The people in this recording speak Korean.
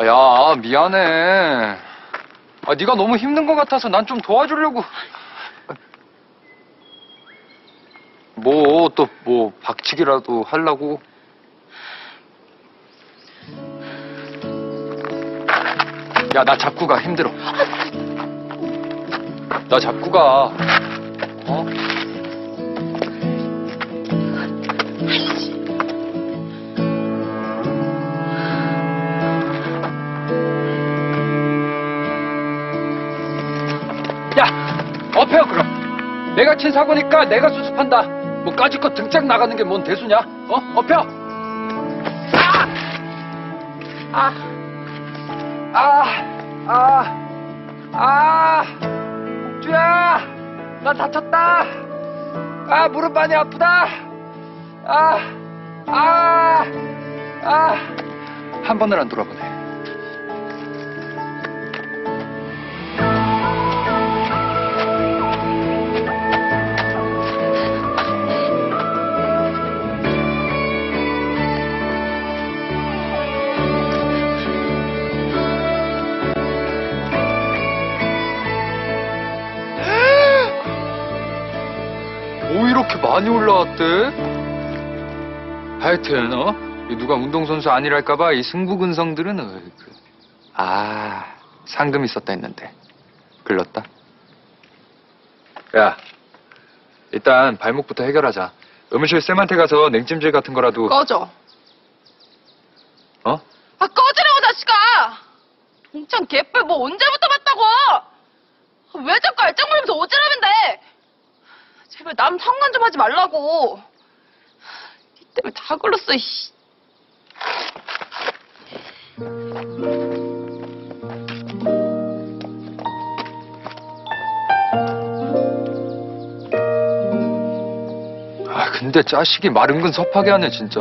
아, 야, 미안해. 아, 네가 너무 힘든 것 같아서 난 좀 도와주려고. 뭐, 또, 뭐, 박치기라도 하려고. 야, 나 잡고 가, 힘들어. 나 잡고 가. 어? 업해요, 그럼. 내가 친 사고니까 내가 수습한다. 뭐, 까짓거 등짝 나가는 게 뭔 대수냐? 어? 업혀! 아! 아! 아! 아! 쥐야! 나 다쳤다! 아, 무릎 많이 아프다! 아! 아! 아! 한 번을 안 돌아보네. 이렇게 많이 올라왔대? 하여튼 어? 이 누가 운동선수 아니랄까봐 이 승부근성들은 어이구. 아 상금 있었다 했는데 글렀다 야 일단 발목부터 해결하자 의무실 쌤한테 가서 냉찜질 같은 거라도 꺼져. 어? 아, 꺼지라고, 자식아! 동창 개뿔 뭐 언제부터 봤다고! 아, 왜 자꾸 알짱 부리면서 오지랖인데! 제발 남 상관 좀 하지 말라고! 니 때문에 다 걸렸어, 이씨. 아 근데 짜식이 마른 근 섭하게 하네 진짜